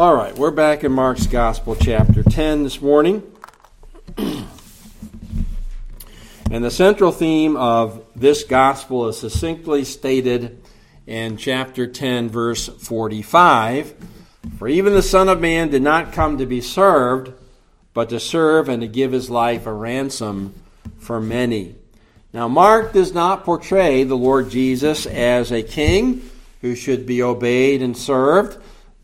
All right, we're back in Mark's Gospel, chapter 10 this morning. and the central theme of this Gospel is succinctly stated in chapter 10, verse 45 For even the Son of Man did not come to be served, but to serve and to give his life a ransom for many. Now, Mark does not portray the Lord Jesus as a king who should be obeyed and served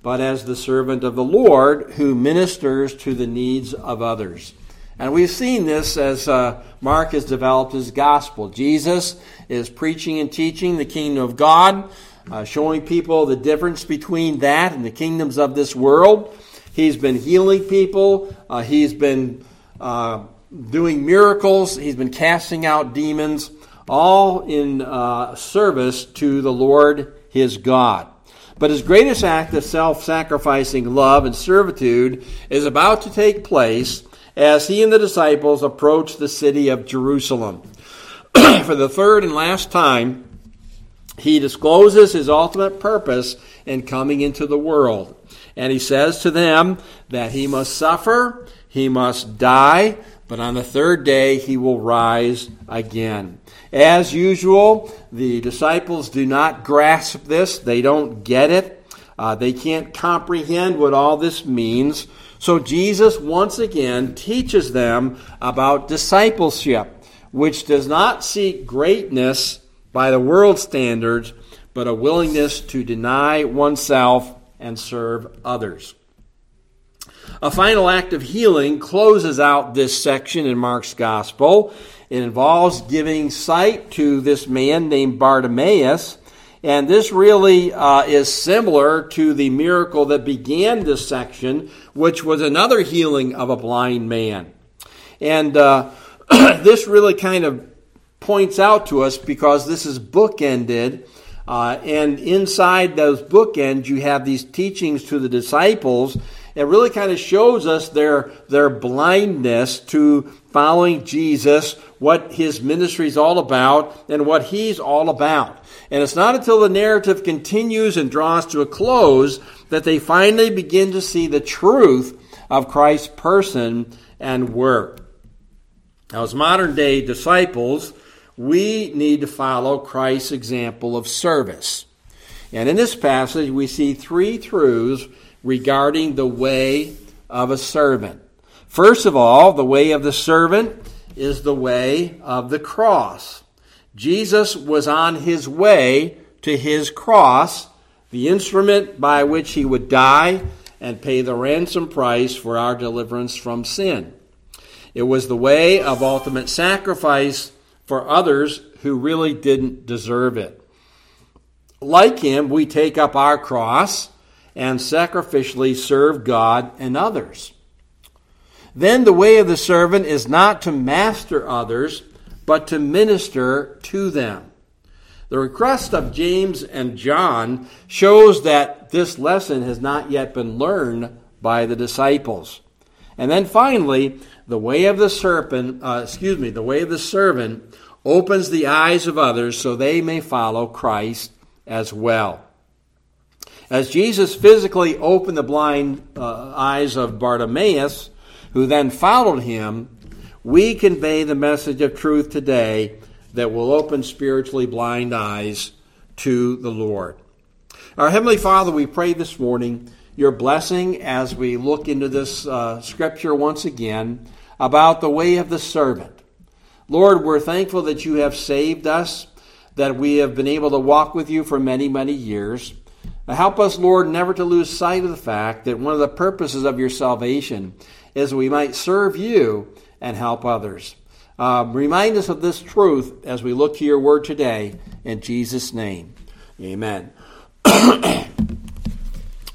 but as the servant of the Lord who ministers to the needs of others. And we've seen this as uh, Mark has developed his gospel. Jesus is preaching and teaching the kingdom of God, uh, showing people the difference between that and the kingdoms of this world. He's been healing people, uh, he's been uh, doing miracles, he's been casting out demons, all in uh, service to the Lord his God. But his greatest act of self sacrificing love and servitude is about to take place as he and the disciples approach the city of Jerusalem. For the third and last time, he discloses his ultimate purpose in coming into the world. And he says to them that he must suffer, he must die, but on the third day he will rise again. As usual, the disciples do not grasp this, they don't get it. Uh, they can't comprehend what all this means. So Jesus once again teaches them about discipleship, which does not seek greatness by the world standards, but a willingness to deny oneself and serve others. A final act of healing closes out this section in Mark's Gospel. It involves giving sight to this man named Bartimaeus. And this really uh, is similar to the miracle that began this section, which was another healing of a blind man. And uh, this really kind of points out to us because this is bookended. Uh, and inside those bookends, you have these teachings to the disciples it really kind of shows us their, their blindness to following Jesus, what his ministry is all about, and what he's all about. And it's not until the narrative continues and draws to a close that they finally begin to see the truth of Christ's person and work. Now, as modern day disciples, we need to follow Christ's example of service. And in this passage, we see three truths regarding the way of a servant. First of all, the way of the servant is the way of the cross. Jesus was on his way to his cross, the instrument by which he would die and pay the ransom price for our deliverance from sin. It was the way of ultimate sacrifice for others who really didn't deserve it. Like him, we take up our cross and sacrificially serve God and others. Then the way of the servant is not to master others, but to minister to them. The request of James and John shows that this lesson has not yet been learned by the disciples. And then finally, the way of the serpent, uh, excuse me, the way of the servant opens the eyes of others so they may follow Christ as well. As Jesus physically opened the blind uh, eyes of Bartimaeus, who then followed him, we convey the message of truth today that will open spiritually blind eyes to the Lord. Our Heavenly Father, we pray this morning your blessing as we look into this uh, scripture once again about the way of the servant. Lord, we're thankful that you have saved us, that we have been able to walk with you for many, many years. Help us, Lord, never to lose sight of the fact that one of the purposes of your salvation is we might serve you and help others. Uh, remind us of this truth as we look to your word today. In Jesus' name, amen.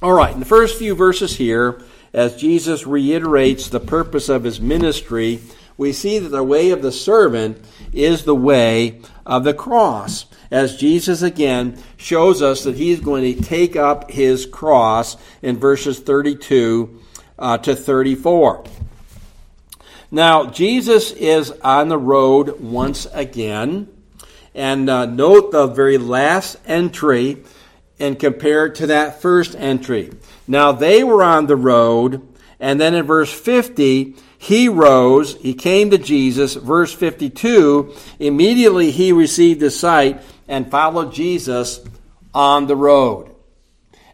All right, in the first few verses here, as Jesus reiterates the purpose of his ministry, we see that the way of the servant is the way of the cross as Jesus again shows us that he is going to take up his cross in verses 32 uh, to 34. Now, Jesus is on the road once again. And uh, note the very last entry and compare it to that first entry. Now they were on the road, and then in verse 50, he rose, he came to Jesus. Verse 52, immediately he received his sight and followed Jesus on the road.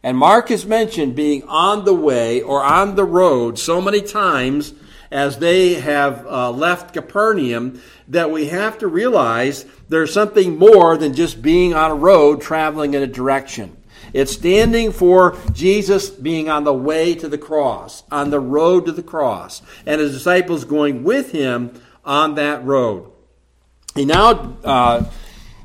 And Mark has mentioned being on the way or on the road so many times as they have uh, left Capernaum that we have to realize there's something more than just being on a road traveling in a direction. It's standing for Jesus being on the way to the cross, on the road to the cross, and his disciples going with him on that road. He now uh,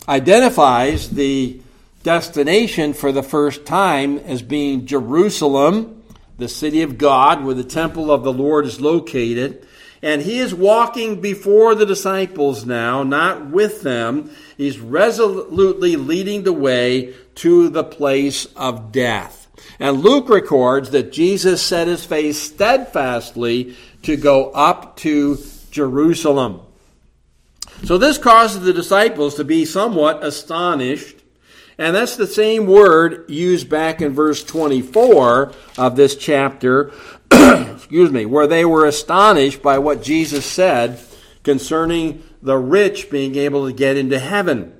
identifies the destination for the first time as being Jerusalem, the city of God, where the temple of the Lord is located. And he is walking before the disciples now, not with them. He's resolutely leading the way to the place of death. And Luke records that Jesus set his face steadfastly to go up to Jerusalem. So this causes the disciples to be somewhat astonished. And that's the same word used back in verse 24 of this chapter excuse me, where they were astonished by what Jesus said concerning the rich being able to get into heaven.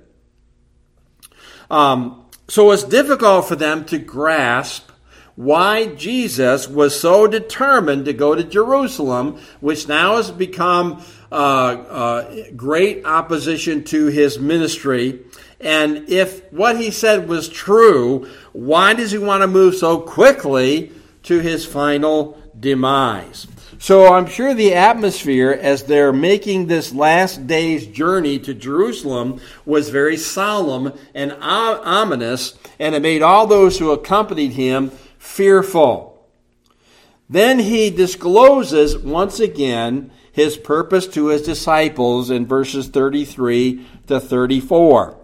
Um, so it's difficult for them to grasp why Jesus was so determined to go to Jerusalem, which now has become uh, uh, great opposition to his ministry. And if what he said was true, why does he want to move so quickly to his final demise. So I'm sure the atmosphere as they're making this last day's journey to Jerusalem was very solemn and ominous, and it made all those who accompanied him fearful. Then he discloses once again his purpose to his disciples in verses 33 to 34.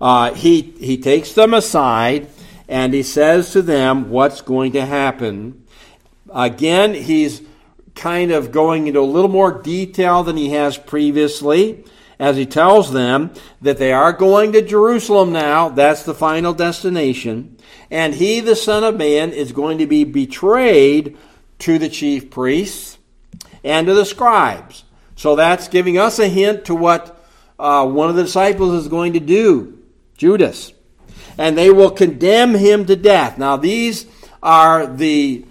Uh, he, he takes them aside and he says to them what's going to happen. Again, he's kind of going into a little more detail than he has previously as he tells them that they are going to Jerusalem now. That's the final destination. And he, the Son of Man, is going to be betrayed to the chief priests and to the scribes. So that's giving us a hint to what uh, one of the disciples is going to do Judas and they will condemn him to death. Now, these are the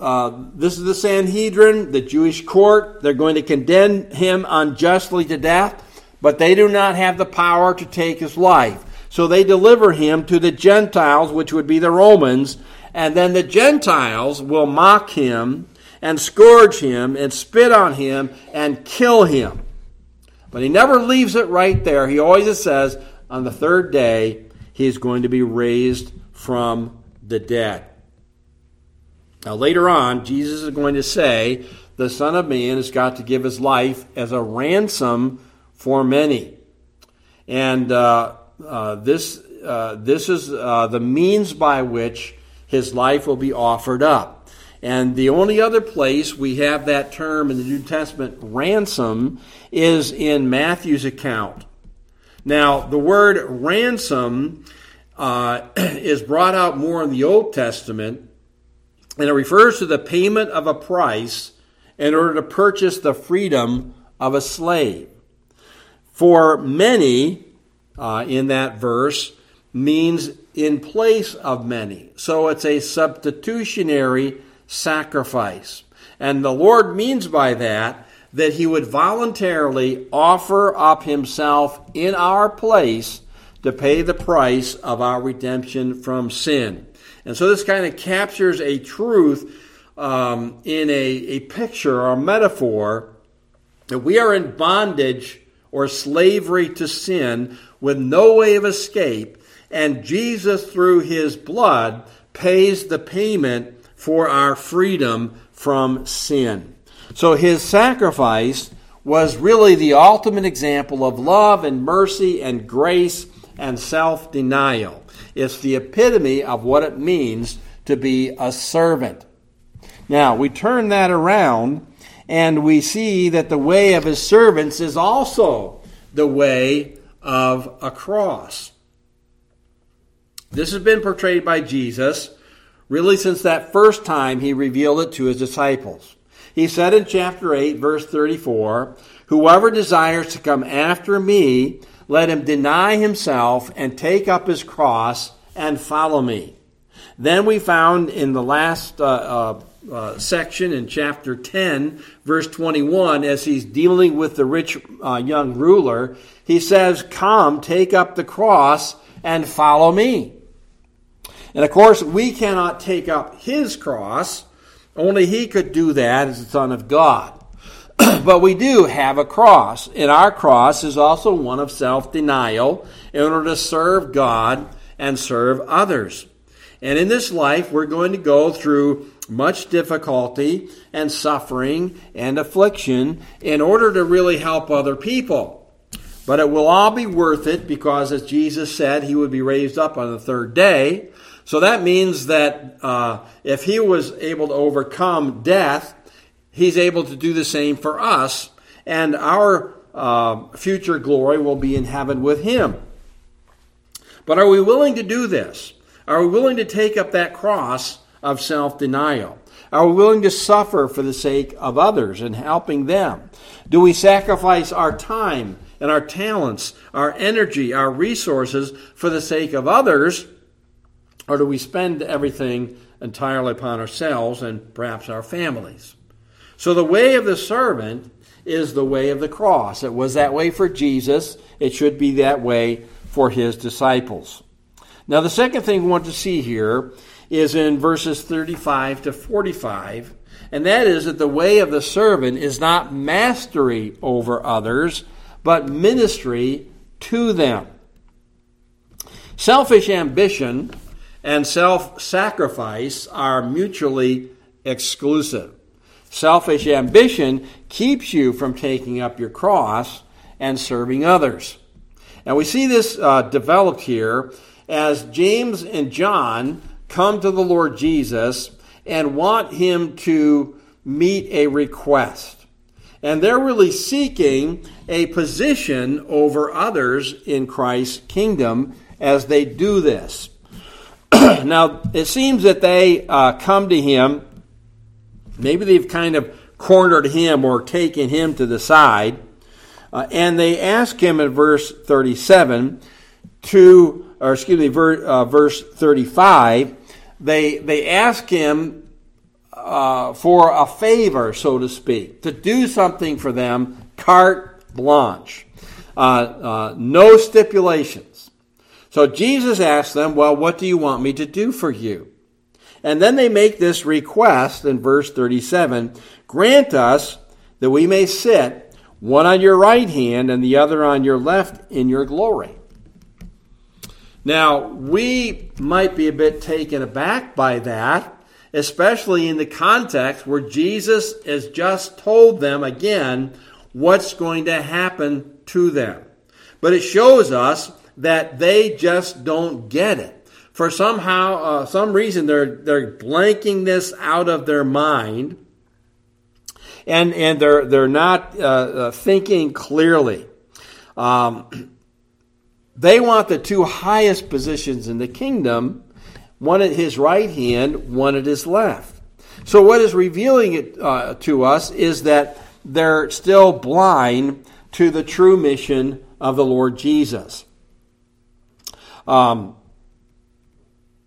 uh, this is the Sanhedrin, the Jewish court. They're going to condemn him unjustly to death, but they do not have the power to take his life. So they deliver him to the Gentiles, which would be the Romans, and then the Gentiles will mock him and scourge him and spit on him and kill him. But he never leaves it right there. He always says, on the third day, he is going to be raised from the dead. Now, later on, Jesus is going to say, the Son of Man has got to give his life as a ransom for many. And uh, uh, this, uh, this is uh, the means by which his life will be offered up. And the only other place we have that term in the New Testament, ransom, is in Matthew's account. Now, the word ransom uh, is brought out more in the Old Testament, and it refers to the payment of a price in order to purchase the freedom of a slave. For many, uh, in that verse, means in place of many. So it's a substitutionary sacrifice. And the Lord means by that that he would voluntarily offer up himself in our place to pay the price of our redemption from sin. And so this kind of captures a truth um, in a, a picture or a metaphor that we are in bondage or slavery to sin with no way of escape, and Jesus, through his blood, pays the payment for our freedom from sin. So his sacrifice was really the ultimate example of love and mercy and grace and self denial. It's the epitome of what it means to be a servant. Now, we turn that around and we see that the way of his servants is also the way of a cross. This has been portrayed by Jesus really since that first time he revealed it to his disciples. He said in chapter 8, verse 34, Whoever desires to come after me, let him deny himself and take up his cross and follow me. Then we found in the last uh, uh, uh, section in chapter 10, verse 21, as he's dealing with the rich uh, young ruler, he says, Come, take up the cross and follow me. And of course, we cannot take up his cross. Only he could do that as the Son of God. but we do have a cross, and our cross is also one of self denial in order to serve God and serve others. And in this life, we're going to go through much difficulty and suffering and affliction in order to really help other people. But it will all be worth it because, as Jesus said, he would be raised up on the third day. So that means that uh, if he was able to overcome death, he's able to do the same for us, and our uh, future glory will be in heaven with him. But are we willing to do this? Are we willing to take up that cross of self denial? Are we willing to suffer for the sake of others and helping them? Do we sacrifice our time and our talents, our energy, our resources for the sake of others? Or do we spend everything entirely upon ourselves and perhaps our families? So the way of the servant is the way of the cross. It was that way for Jesus. It should be that way for his disciples. Now, the second thing we want to see here is in verses 35 to 45, and that is that the way of the servant is not mastery over others, but ministry to them. Selfish ambition and self sacrifice are mutually exclusive. Selfish ambition keeps you from taking up your cross and serving others. And we see this uh, developed here as James and John come to the Lord Jesus and want him to meet a request. And they're really seeking a position over others in Christ's kingdom as they do this. now, it seems that they uh, come to him Maybe they've kind of cornered him or taken him to the side. Uh, and they ask him in verse 37 to, or excuse me, ver, uh, verse 35, they, they ask him uh, for a favor, so to speak, to do something for them, carte blanche. Uh, uh, no stipulations. So Jesus asks them, Well, what do you want me to do for you? And then they make this request in verse 37 Grant us that we may sit, one on your right hand and the other on your left, in your glory. Now, we might be a bit taken aback by that, especially in the context where Jesus has just told them again what's going to happen to them. But it shows us that they just don't get it for somehow, uh, some reason, they're, they're blanking this out of their mind and, and they're, they're not uh, uh, thinking clearly. Um, they want the two highest positions in the kingdom, one at his right hand, one at his left. So, what is revealing it uh, to us is that they're still blind to the true mission of the Lord Jesus. Um,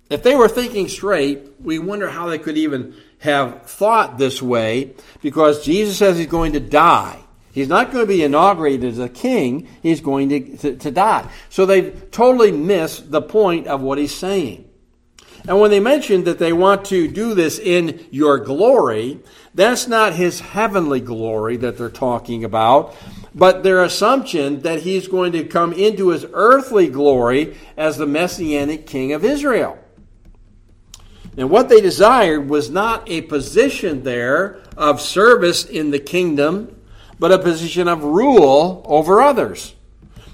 if they were thinking straight, we wonder how they could even have thought this way because Jesus says he's going to die. He's not going to be inaugurated as a king, he's going to, to, to die. So they've totally missed the point of what he's saying. And when they mention that they want to do this in your glory, that's not his heavenly glory that they're talking about, but their assumption that he's going to come into his earthly glory as the messianic king of Israel. And what they desired was not a position there of service in the kingdom, but a position of rule over others.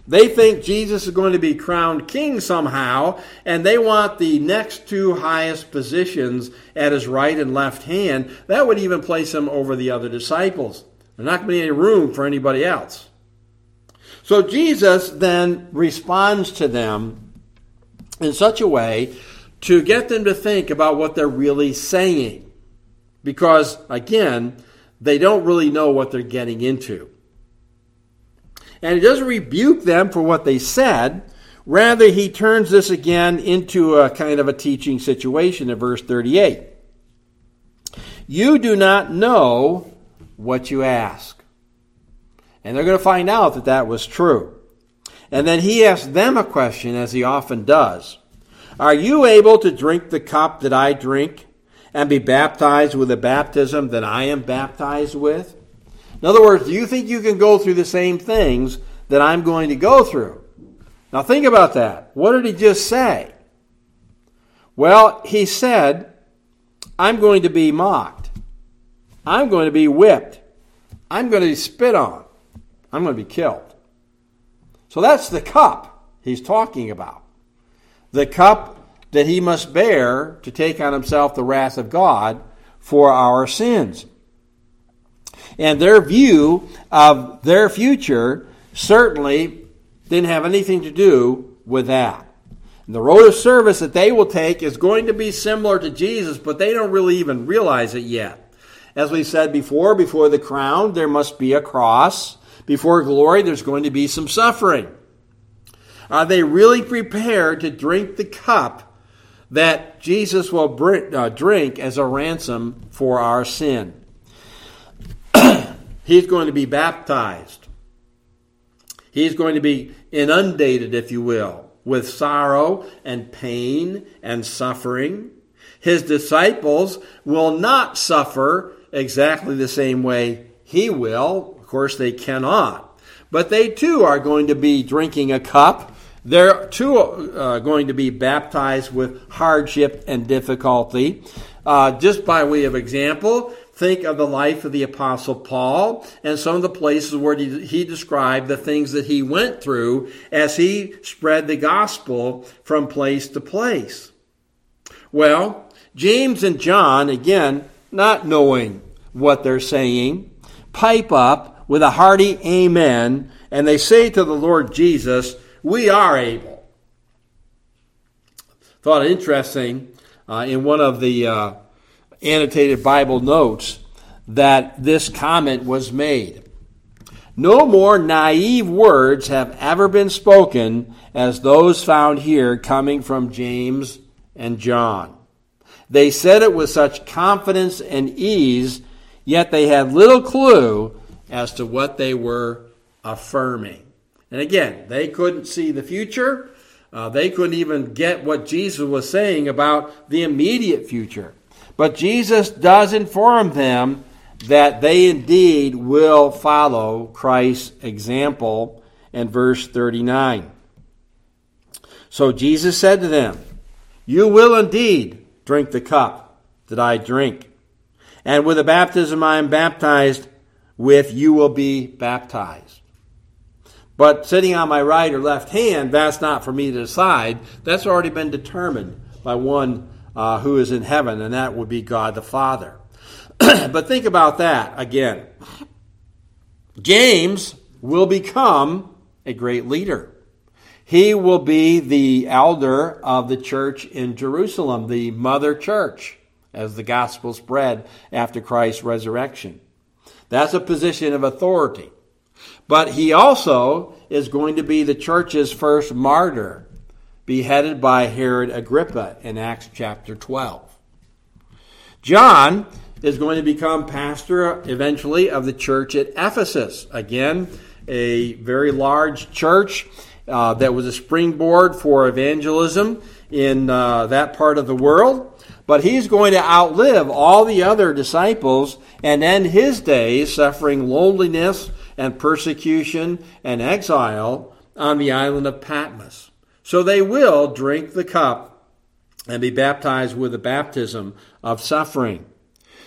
They think Jesus is going to be crowned king somehow, and they want the next two highest positions at his right and left hand. That would even place him over the other disciples. There's not going to be any room for anybody else. So Jesus then responds to them in such a way to get them to think about what they're really saying. Because, again, they don't really know what they're getting into. And he doesn't rebuke them for what they said. Rather, he turns this again into a kind of a teaching situation in verse 38. You do not know what you ask. And they're going to find out that that was true. And then he asks them a question, as he often does Are you able to drink the cup that I drink and be baptized with the baptism that I am baptized with? In other words, do you think you can go through the same things that I'm going to go through? Now think about that. What did he just say? Well, he said, I'm going to be mocked. I'm going to be whipped. I'm going to be spit on. I'm going to be killed. So that's the cup he's talking about. The cup that he must bear to take on himself the wrath of God for our sins. And their view of their future certainly didn't have anything to do with that. And the road of service that they will take is going to be similar to Jesus, but they don't really even realize it yet. As we said before, before the crown, there must be a cross. Before glory, there's going to be some suffering. Are they really prepared to drink the cup that Jesus will uh, drink as a ransom for our sin? He's going to be baptized. He's going to be inundated, if you will, with sorrow and pain and suffering. His disciples will not suffer exactly the same way he will. Of course, they cannot. But they too are going to be drinking a cup. They're too uh, going to be baptized with hardship and difficulty. Uh, just by way of example, think of the life of the Apostle Paul and some of the places where he, he described the things that he went through as he spread the gospel from place to place. Well, James and John, again, not knowing what they're saying, pipe up with a hearty amen, and they say to the Lord Jesus, We are able. Thought interesting uh, in one of the uh, annotated Bible notes that this comment was made. No more naive words have ever been spoken as those found here coming from James and John. They said it with such confidence and ease yet they had little clue as to what they were affirming. And again, they couldn't see the future. Uh, they couldn't even get what Jesus was saying about the immediate future. But Jesus does inform them that they indeed will follow Christ's example in verse 39. So Jesus said to them, You will indeed drink the cup that I drink and with the baptism I am baptized with, you will be baptized. But sitting on my right or left hand, that's not for me to decide. That's already been determined by one uh, who is in heaven, and that would be God the Father. but think about that again. James will become a great leader. He will be the elder of the church in Jerusalem, the mother church as the gospel spread after Christ's resurrection. That's a position of authority. But he also is going to be the church's first martyr, beheaded by Herod Agrippa in Acts chapter 12. John is going to become pastor eventually of the church at Ephesus. Again, a very large church uh, that was a springboard for evangelism in uh, that part of the world. But he's going to outlive all the other disciples and end his days suffering loneliness and persecution and exile on the island of Patmos. So they will drink the cup and be baptized with the baptism of suffering.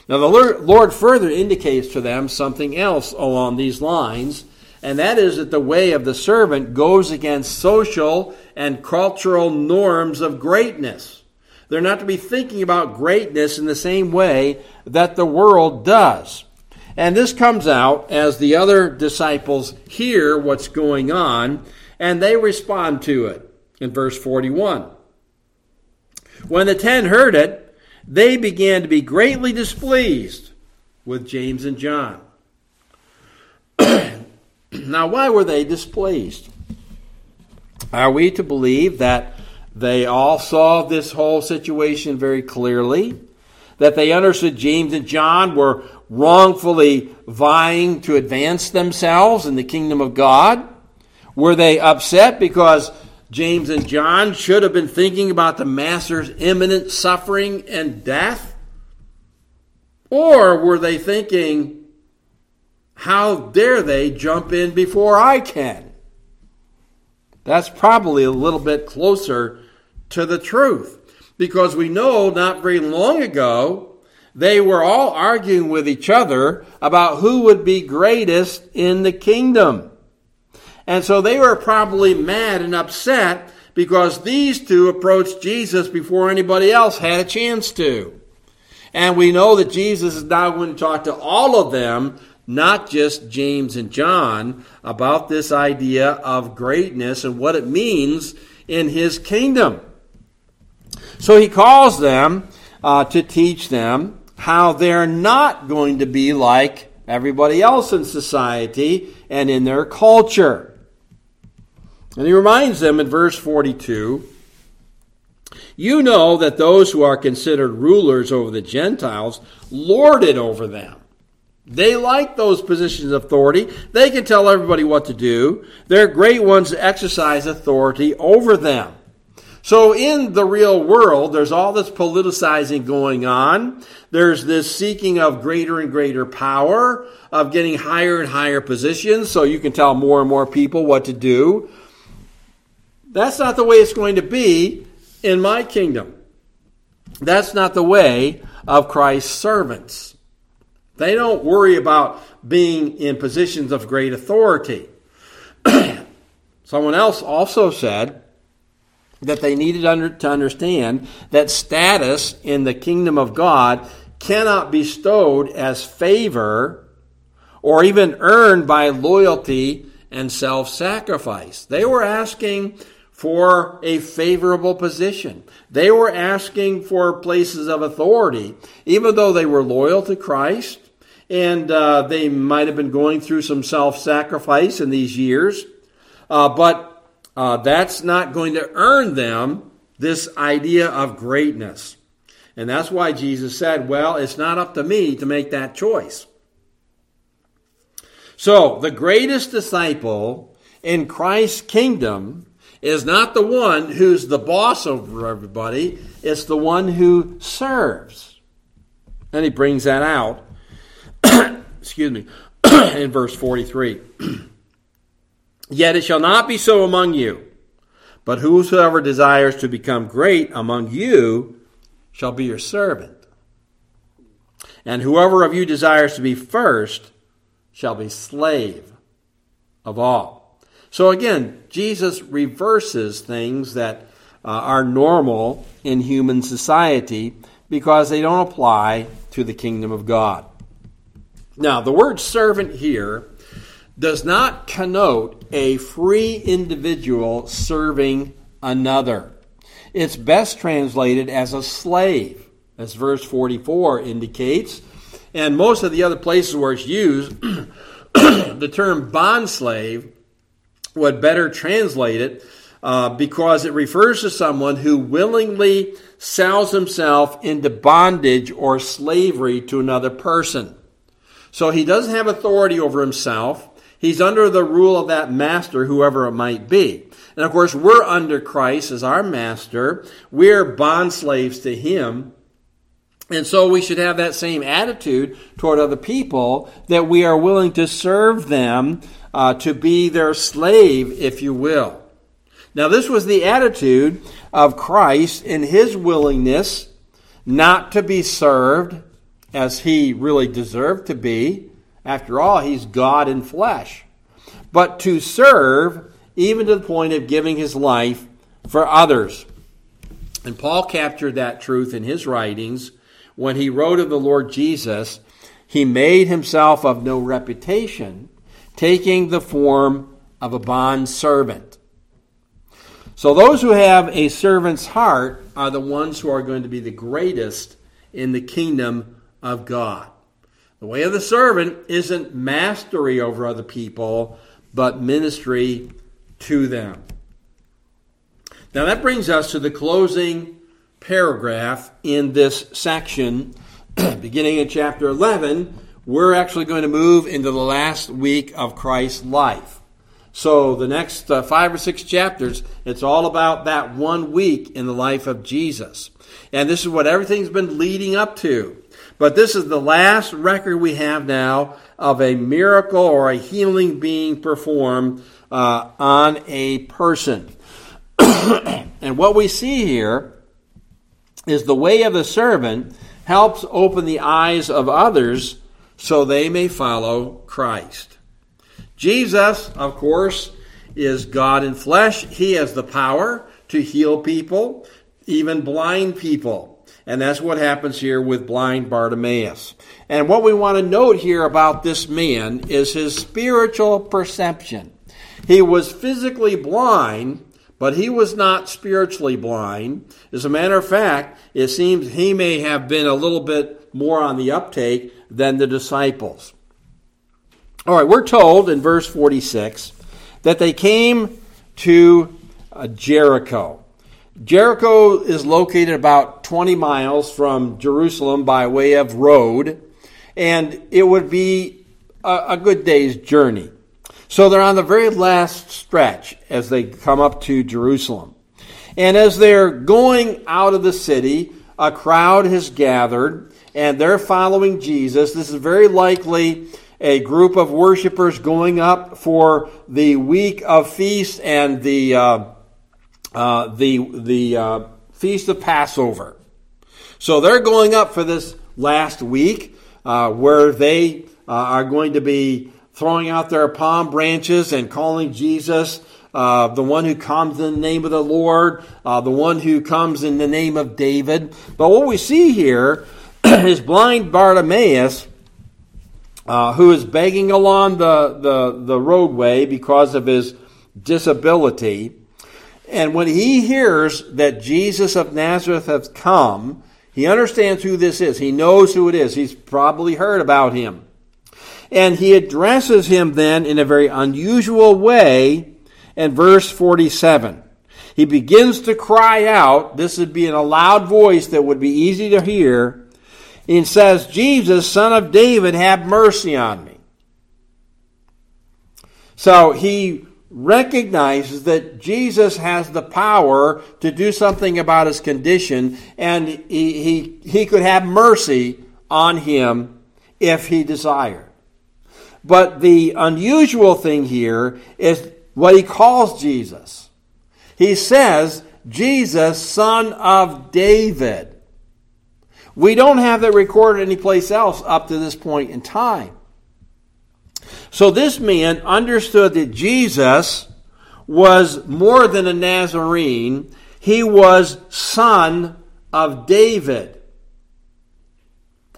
Now, the Lord further indicates to them something else along these lines, and that is that the way of the servant goes against social and cultural norms of greatness. They're not to be thinking about greatness in the same way that the world does. And this comes out as the other disciples hear what's going on and they respond to it in verse 41. When the ten heard it, they began to be greatly displeased with James and John. now, why were they displeased? Are we to believe that they all saw this whole situation very clearly? That they understood James and John were wrongfully vying to advance themselves in the kingdom of God? Were they upset because James and John should have been thinking about the Master's imminent suffering and death? Or were they thinking, how dare they jump in before I can? That's probably a little bit closer to the truth. Because we know not very long ago, they were all arguing with each other about who would be greatest in the kingdom. And so they were probably mad and upset because these two approached Jesus before anybody else had a chance to. And we know that Jesus is now going to talk to all of them not just James and John, about this idea of greatness and what it means in his kingdom. So he calls them uh, to teach them how they're not going to be like everybody else in society and in their culture. And he reminds them in verse 42 You know that those who are considered rulers over the Gentiles lord it over them they like those positions of authority. They can tell everybody what to do. They're great ones to exercise authority over them. So in the real world, there's all this politicizing going on. There's this seeking of greater and greater power, of getting higher and higher positions so you can tell more and more people what to do. That's not the way it's going to be in my kingdom. That's not the way of Christ's servants. They don't worry about being in positions of great authority. Someone else also said that they needed to understand that status in the kingdom of God cannot be bestowed as favor or even earned by loyalty and self sacrifice. They were asking for a favorable position. They were asking for places of authority, even though they were loyal to Christ and uh, they might have been going through some self sacrifice in these years, uh, but uh, that's not going to earn them this idea of greatness. And that's why Jesus said, Well, it's not up to me to make that choice. So, the greatest disciple in Christ's kingdom is not the one who's the boss over everybody, it's the one who serves. And he brings that out excuse me, in verse 43. Yet it shall not be so among you, but whosoever desires to become great among you shall be your servant. And whoever of you desires to be first shall be slave of all. So again, Jesus reverses things that uh, are normal in human society because they don't apply to the kingdom of God. Now, the word servant here does not connote a free individual serving another. It's best translated as a slave, as verse 44 indicates. And most of the other places where it's used, the term bond slave would better translate it uh, because it refers to someone who willingly sells himself into bondage or slavery to another person. So he doesn't have authority over himself. He's under the rule of that master, whoever it might be. And of course, we're under Christ as our master. We're bond slaves to him. And so we should have that same attitude toward other people that we are willing to serve them, uh, to be their slave, if you will. Now, this was the attitude of Christ in his willingness not to be served, as he really deserved to be. After all, he's God in flesh. But to serve, even to the point of giving his life for others. And Paul captured that truth in his writings when he wrote of the Lord Jesus. He made himself of no reputation, taking the form of a bond servant. So those who have a servant's heart are the ones who are going to be the greatest in the kingdom of God. The way of the servant isn't mastery over other people, but ministry to them. Now that brings us to the closing paragraph in this section, beginning in chapter 11. We're actually going to move into the last week of Christ's life. So the next uh, five or six chapters, it's all about that one week in the life of Jesus. And this is what everything's been leading up to. But this is the last record we have now of a miracle or a healing being performed uh, on a person. and what we see here is the way of the servant helps open the eyes of others so they may follow Christ. Jesus, of course, is God in flesh. He has the power to heal people, even blind people. And that's what happens here with blind Bartimaeus. And what we want to note here about this man is his spiritual perception. He was physically blind, but he was not spiritually blind. As a matter of fact, it seems he may have been a little bit more on the uptake than the disciples. All right, we're told in verse 46 that they came to uh, Jericho. Jericho is located about 20 miles from Jerusalem by way of road, and it would be a, a good day's journey. So they're on the very last stretch as they come up to Jerusalem. And as they're going out of the city, a crowd has gathered and they're following Jesus. This is very likely a group of worshipers going up for the week of feast and the uh, uh, the the uh, feast of Passover. So they're going up for this last week uh, where they uh, are going to be throwing out their palm branches and calling Jesus uh, the one who comes in the name of the Lord, uh, the one who comes in the name of David. But what we see here is blind Bartimaeus, uh, who is begging along the, the, the roadway because of his disability. And when he hears that Jesus of Nazareth has come, he understands who this is. He knows who it is. He's probably heard about him. And he addresses him then in a very unusual way in verse 47. He begins to cry out. This would be in a loud voice that would be easy to hear. And says, Jesus, son of David, have mercy on me. So he recognizes that Jesus has the power to do something about his condition, and he, he, he could have mercy on him if he desired. But the unusual thing here is what he calls Jesus. He says, Jesus, son of David. We don't have that recorded anyplace else up to this point in time. So this man understood that Jesus was more than a Nazarene. He was son of David.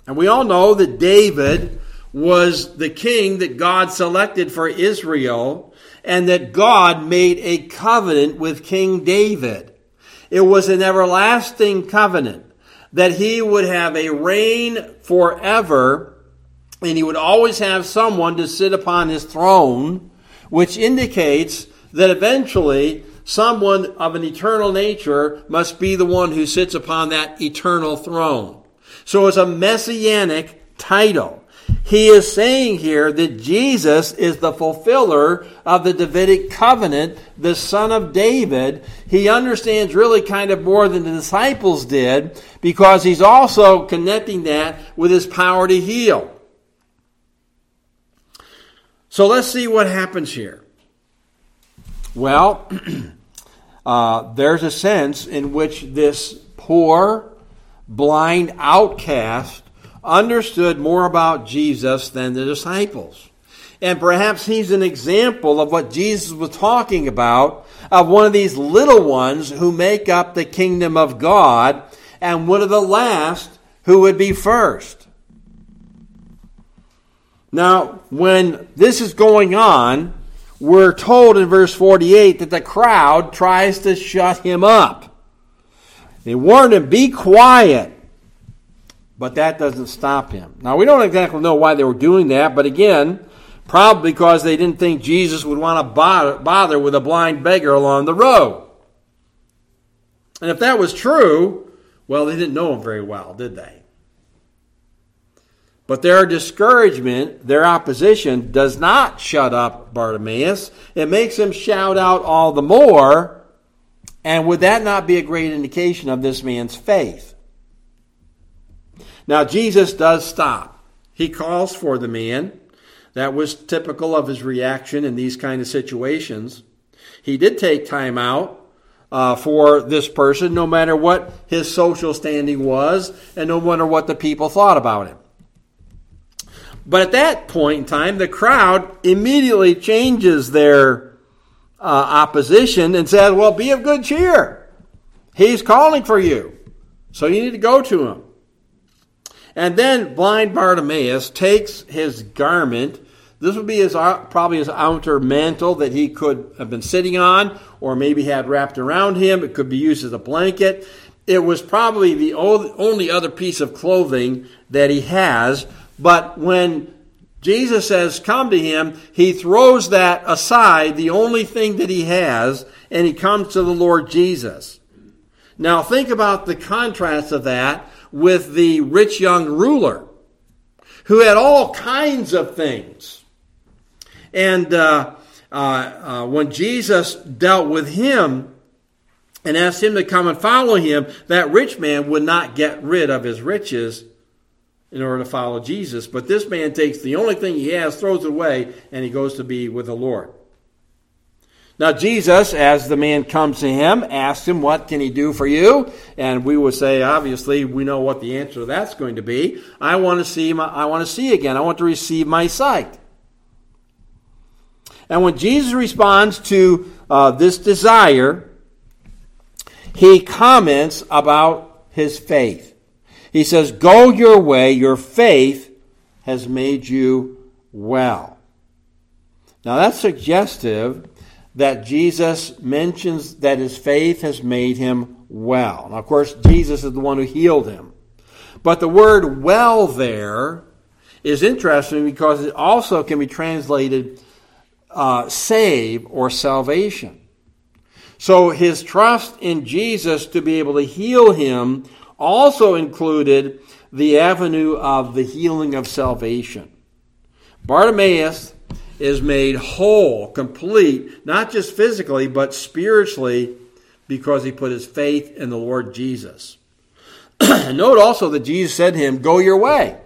And we all know that David was the king that God selected for Israel and that God made a covenant with King David. It was an everlasting covenant that he would have a reign forever and he would always have someone to sit upon his throne, which indicates that eventually someone of an eternal nature must be the one who sits upon that eternal throne. So it's a messianic title. He is saying here that Jesus is the fulfiller of the Davidic covenant, the son of David. He understands really kind of more than the disciples did because he's also connecting that with his power to heal. So let's see what happens here. Well, uh, there's a sense in which this poor, blind outcast understood more about Jesus than the disciples. And perhaps he's an example of what Jesus was talking about of one of these little ones who make up the kingdom of God and one of the last who would be first. Now, when this is going on, we're told in verse 48 that the crowd tries to shut him up. They warn him, be quiet. But that doesn't stop him. Now, we don't exactly know why they were doing that, but again, probably because they didn't think Jesus would want to bother, bother with a blind beggar along the road. And if that was true, well, they didn't know him very well, did they? But their discouragement, their opposition, does not shut up Bartimaeus. It makes him shout out all the more. And would that not be a great indication of this man's faith? Now, Jesus does stop. He calls for the man. That was typical of his reaction in these kind of situations. He did take time out uh, for this person, no matter what his social standing was, and no matter what the people thought about him. But at that point in time, the crowd immediately changes their uh, opposition and says, Well, be of good cheer. He's calling for you. So you need to go to him. And then blind Bartimaeus takes his garment. This would be his uh, probably his outer mantle that he could have been sitting on, or maybe had wrapped around him. It could be used as a blanket. It was probably the only other piece of clothing that he has but when Jesus says, Come to him, he throws that aside, the only thing that he has, and he comes to the Lord Jesus. Now, think about the contrast of that with the rich young ruler who had all kinds of things. And uh, uh, uh, when Jesus dealt with him and asked him to come and follow him, that rich man would not get rid of his riches in order to follow Jesus. But this man takes the only thing he has, throws it away, and he goes to be with the Lord. Now, Jesus, as the man comes to him, asks him, What can he do for you? And we would say, obviously, we know what the answer to that's going to be. I want to see, my, I want to see again. I want to receive my sight. And when Jesus responds to uh, this desire, he comments about his faith. He says, Go your way, your faith has made you well. Now that's suggestive that Jesus mentions that his faith has made him well. Now, of course, Jesus is the one who healed him. But the word well there is interesting because it also can be translated uh, save or salvation. So his trust in Jesus to be able to heal him also included the avenue of the healing of salvation. Bartimaeus is made whole, complete, not just physically, but spiritually, because he put his faith in the Lord Jesus. Note also that Jesus said to him, Go your way.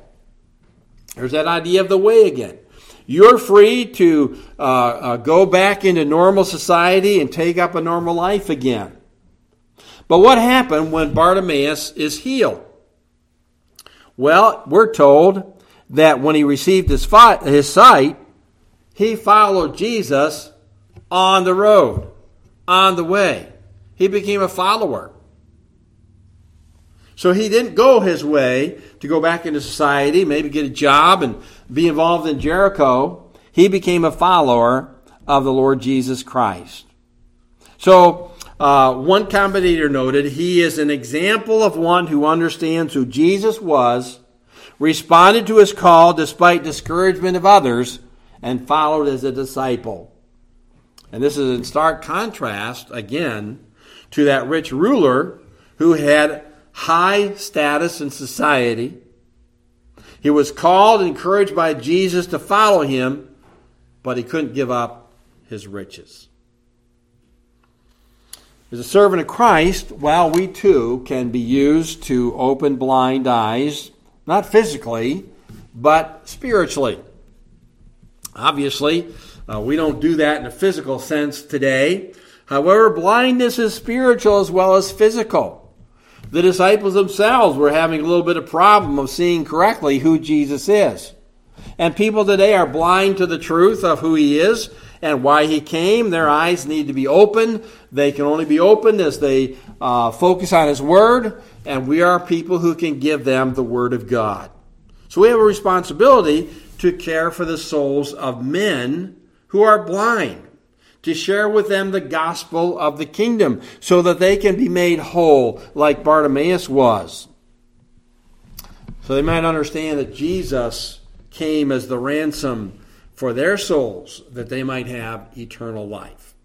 There's that idea of the way again. You're free to uh, uh, go back into normal society and take up a normal life again. But what happened when Bartimaeus is healed? Well, we're told that when he received his, his sight, he followed Jesus on the road, on the way. He became a follower. So he didn't go his way to go back into society, maybe get a job and be involved in Jericho. He became a follower of the Lord Jesus Christ. So uh, one commentator noted, he is an example of one who understands who Jesus was, responded to his call despite discouragement of others, and followed as a disciple. And this is in stark contrast, again, to that rich ruler who had high status in society. He was called and encouraged by Jesus to follow him, but he couldn't give up his riches. As a servant of Christ, while we too can be used to open blind eyes, not physically, but spiritually. Obviously, uh, we don't do that in a physical sense today. However, blindness is spiritual as well as physical. The disciples themselves were having a little bit of problem of seeing correctly who Jesus is. And people today are blind to the truth of who he is and why he came. Their eyes need to be open. They can only be opened as they uh, focus on his word, and we are people who can give them the word of God. So we have a responsibility to care for the souls of men who are blind, to share with them the gospel of the kingdom so that they can be made whole like Bartimaeus was. So they might understand that Jesus came as the ransom for their souls that they might have eternal life.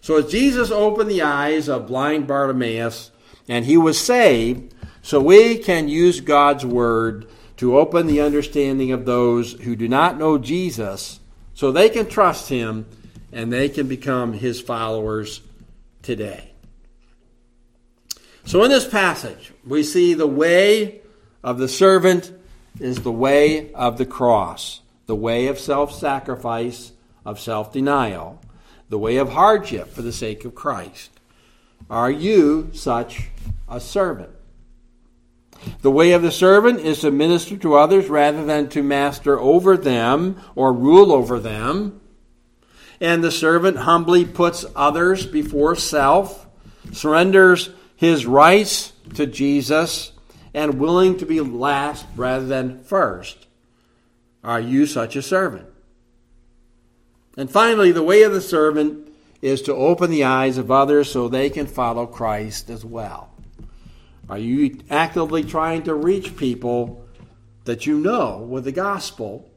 So as Jesus opened the eyes of blind Bartimaeus and he was saved, so we can use God's word to open the understanding of those who do not know Jesus so they can trust him and they can become his followers today. So in this passage, we see the way of the servant is the way of the cross, the way of self sacrifice, of self denial, the way of hardship for the sake of Christ. Are you such a servant? The way of the servant is to minister to others rather than to master over them or rule over them. And the servant humbly puts others before self, surrenders his rights to Jesus, and willing to be last rather than first. Are you such a servant? And finally, the way of the servant is to open the eyes of others so they can follow Christ as well. Are you actively trying to reach people that you know with the gospel?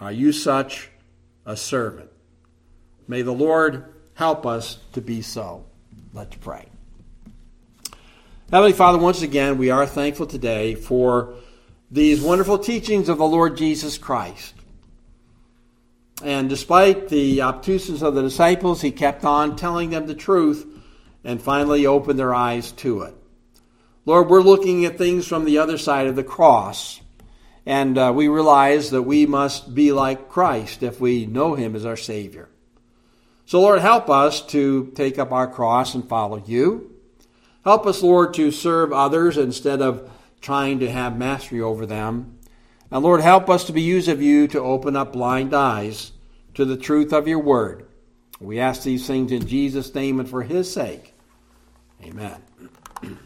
Are you such a servant? May the Lord help us to be so. Let's pray. Heavenly Father, once again, we are thankful today for these wonderful teachings of the Lord Jesus Christ. And despite the obtuseness of the disciples, he kept on telling them the truth and finally opened their eyes to it. Lord, we're looking at things from the other side of the cross. And uh, we realize that we must be like Christ if we know him as our Savior. So, Lord, help us to take up our cross and follow you. Help us, Lord, to serve others instead of trying to have mastery over them. And Lord, help us to be used of you to open up blind eyes to the truth of your word. We ask these things in Jesus' name and for his sake. Amen.